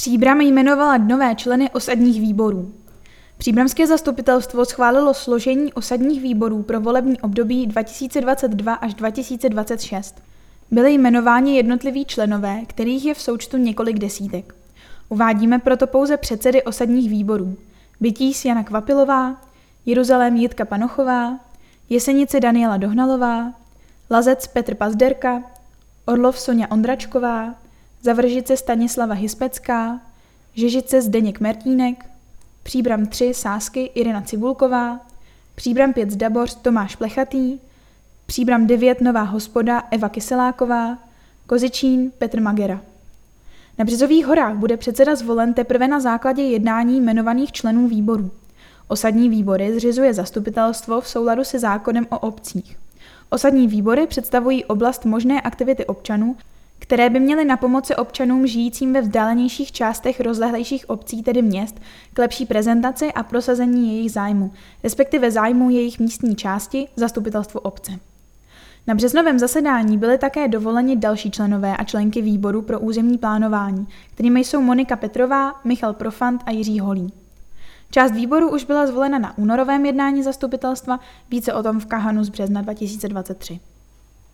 Příbram jmenovala nové členy osadních výborů. Příbramské zastupitelstvo schválilo složení osadních výborů pro volební období 2022 až 2026. Byly jmenováni jednotliví členové, kterých je v součtu několik desítek. Uvádíme proto pouze předsedy osadních výborů. Bytíš Jana Kvapilová, Jeruzalém Jitka Panochová, Jesenice Daniela Dohnalová, Lazec Petr Pazderka, Orlov Sonja Ondračková, Zavržice Stanislava Hispecká, Žežice Zdeněk Mertínek, Příbram 3 Sásky Irina Cibulková, Příbram 5 Zdaboř Tomáš Plechatý, Příbram 9 Nová hospoda Eva Kyseláková, Kozičín Petr Magera. Na Březových horách bude předseda zvolen teprve na základě jednání jmenovaných členů výboru. Osadní výbory zřizuje zastupitelstvo v souladu se zákonem o obcích. Osadní výbory představují oblast možné aktivity občanů, které by měly na pomoci občanům žijícím ve vzdálenějších částech rozlehlejších obcí, tedy měst, k lepší prezentaci a prosazení jejich zájmu, respektive zájmu jejich místní části, zastupitelstvu obce. Na březnovém zasedání byly také dovoleni další členové a členky výboru pro územní plánování, kterými jsou Monika Petrová, Michal Profant a Jiří Holý. Část výboru už byla zvolena na únorovém jednání zastupitelstva, více o tom v Kahanu z března 2023.